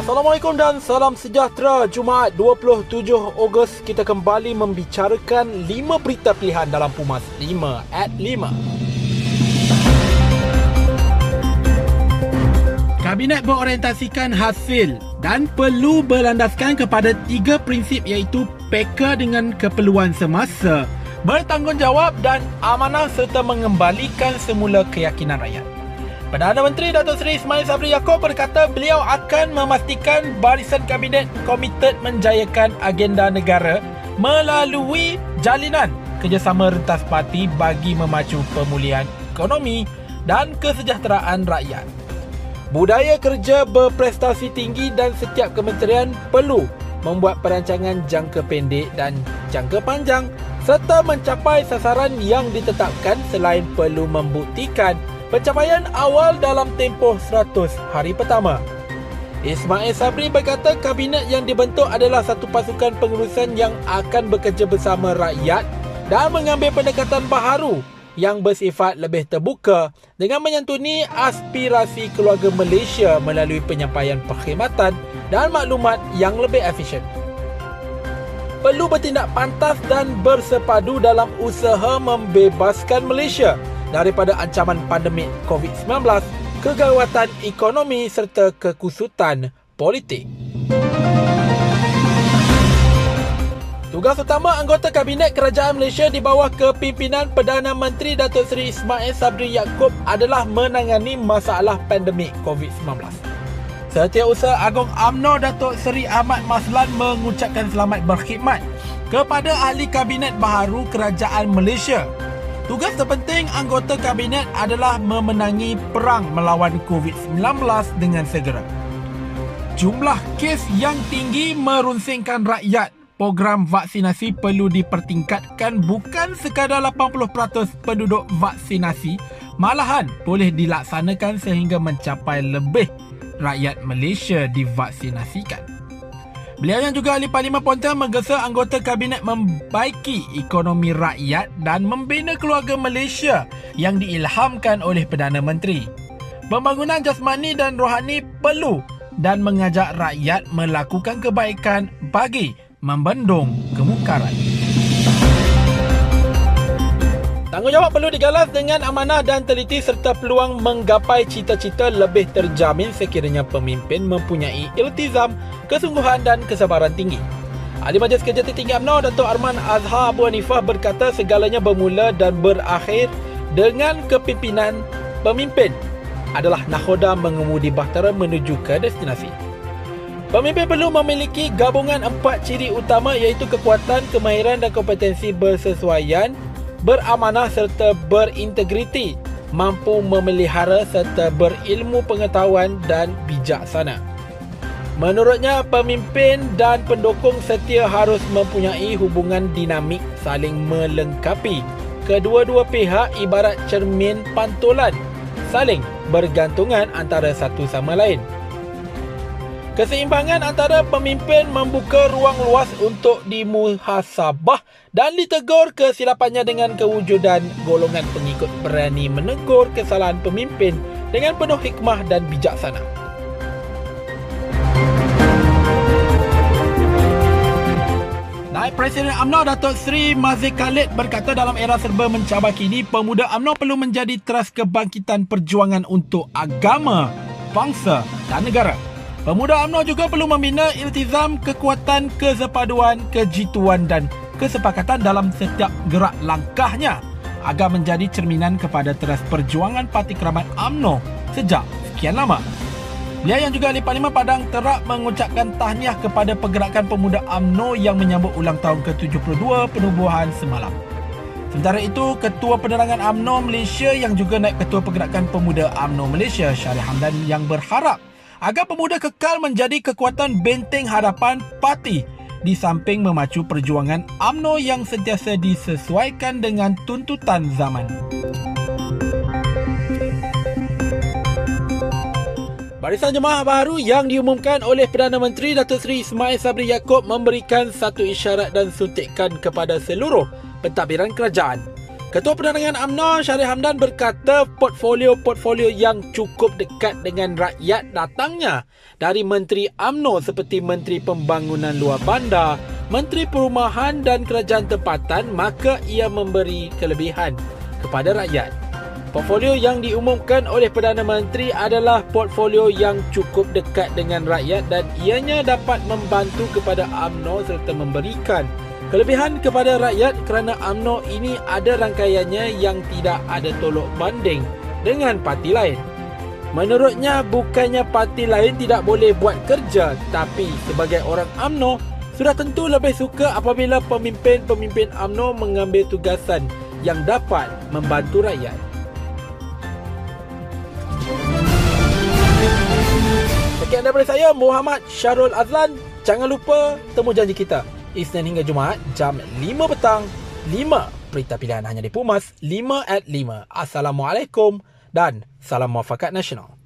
Assalamualaikum dan salam sejahtera. Jumaat 27 Ogos kita kembali membicarakan 5 berita pilihan dalam Pumas 5 at 5. Kabinet berorientasikan hasil dan perlu berlandaskan kepada tiga prinsip iaitu peka dengan keperluan semasa, bertanggungjawab dan amanah serta mengembalikan semula keyakinan rakyat. Perdana Menteri Datuk Seri Ismail Sabri Yaakob berkata beliau akan memastikan barisan kabinet komited menjayakan agenda negara melalui jalinan kerjasama rentas parti bagi memacu pemulihan ekonomi dan kesejahteraan rakyat. Budaya kerja berprestasi tinggi dan setiap kementerian perlu membuat perancangan jangka pendek dan jangka panjang serta mencapai sasaran yang ditetapkan selain perlu membuktikan pencapaian awal dalam tempoh 100 hari pertama. Ismail Sabri berkata kabinet yang dibentuk adalah satu pasukan pengurusan yang akan bekerja bersama rakyat dan mengambil pendekatan baharu yang bersifat lebih terbuka dengan menyantuni aspirasi keluarga Malaysia melalui penyampaian perkhidmatan dan maklumat yang lebih efisien. Perlu bertindak pantas dan bersepadu dalam usaha membebaskan Malaysia daripada ancaman pandemik COVID-19, kegawatan ekonomi serta kekusutan politik. Tugas utama anggota Kabinet Kerajaan Malaysia di bawah kepimpinan Perdana Menteri Datuk Seri Ismail Sabri Yaakob adalah menangani masalah pandemik COVID-19. Setiausaha Agong AMNO Datuk Seri Ahmad Maslan mengucapkan selamat berkhidmat kepada ahli Kabinet Baharu Kerajaan Malaysia Tugas terpenting anggota kabinet adalah memenangi perang melawan COVID-19 dengan segera. Jumlah kes yang tinggi merunsingkan rakyat. Program vaksinasi perlu dipertingkatkan bukan sekadar 80% penduduk vaksinasi, malahan boleh dilaksanakan sehingga mencapai lebih rakyat Malaysia divaksinasikan. Beliau yang juga ahli Parlimen Pontian menggesa anggota kabinet membaiki ekonomi rakyat dan membina keluarga Malaysia yang diilhamkan oleh Perdana Menteri. Pembangunan jasmani dan rohani perlu dan mengajak rakyat melakukan kebaikan bagi membendung kemungkaran. Tanggungjawab perlu digalas dengan amanah dan teliti serta peluang menggapai cita-cita lebih terjamin sekiranya pemimpin mempunyai iltizam, kesungguhan dan kesabaran tinggi. Ahli Majlis Kerja Tertinggi UMNO Datuk Arman Azhar Abu Hanifah berkata segalanya bermula dan berakhir dengan kepimpinan pemimpin adalah nakhoda mengemudi bahtera menuju ke destinasi. Pemimpin perlu memiliki gabungan empat ciri utama iaitu kekuatan, kemahiran dan kompetensi bersesuaian beramanah serta berintegriti, mampu memelihara serta berilmu pengetahuan dan bijaksana. Menurutnya, pemimpin dan pendukung setia harus mempunyai hubungan dinamik saling melengkapi. Kedua-dua pihak ibarat cermin pantulan, saling bergantungan antara satu sama lain. Keseimbangan antara pemimpin membuka ruang luas untuk dimuhasabah dan ditegur kesilapannya dengan kewujudan golongan pengikut berani menegur kesalahan pemimpin dengan penuh hikmah dan bijaksana. Naib Presiden UMNO Datuk Seri Mazik Khalid berkata dalam era serba mencabar kini, pemuda UMNO perlu menjadi teras kebangkitan perjuangan untuk agama, bangsa dan negara. Pemuda UMNO juga perlu membina iltizam, kekuatan, kesepaduan, kejituan dan kesepakatan dalam setiap gerak langkahnya agar menjadi cerminan kepada teras perjuangan Parti Keramat UMNO sejak sekian lama. Beliau yang juga ahli Parlimen Padang terap mengucapkan tahniah kepada pergerakan pemuda UMNO yang menyambut ulang tahun ke-72 penubuhan semalam. Sementara itu, Ketua Penerangan UMNO Malaysia yang juga naik Ketua Pergerakan Pemuda UMNO Malaysia, Syarif Hamdan yang berharap agar pemuda kekal menjadi kekuatan benteng hadapan parti di samping memacu perjuangan AMNO yang sentiasa disesuaikan dengan tuntutan zaman. Barisan Jemaah Baharu yang diumumkan oleh Perdana Menteri Datuk Seri Ismail Sabri Yaakob memberikan satu isyarat dan suntikan kepada seluruh pentadbiran kerajaan. Ketua Penerangan UMNO Syarif Hamdan berkata portfolio-portfolio yang cukup dekat dengan rakyat datangnya dari Menteri UMNO seperti Menteri Pembangunan Luar Bandar, Menteri Perumahan dan Kerajaan Tempatan maka ia memberi kelebihan kepada rakyat. Portfolio yang diumumkan oleh Perdana Menteri adalah portfolio yang cukup dekat dengan rakyat dan ianya dapat membantu kepada UMNO serta memberikan Kelebihan kepada rakyat kerana AMNO ini ada rangkaiannya yang tidak ada tolok banding dengan parti lain. Menurutnya bukannya parti lain tidak boleh buat kerja tapi sebagai orang AMNO sudah tentu lebih suka apabila pemimpin-pemimpin AMNO mengambil tugasan yang dapat membantu rakyat. Sekian daripada saya Muhammad Syarul Azlan. Jangan lupa temu janji kita Isnin hingga Jumaat jam 5 petang 5 berita pilihan hanya di Pumas 5 at 5 Assalamualaikum dan salam muafakat nasional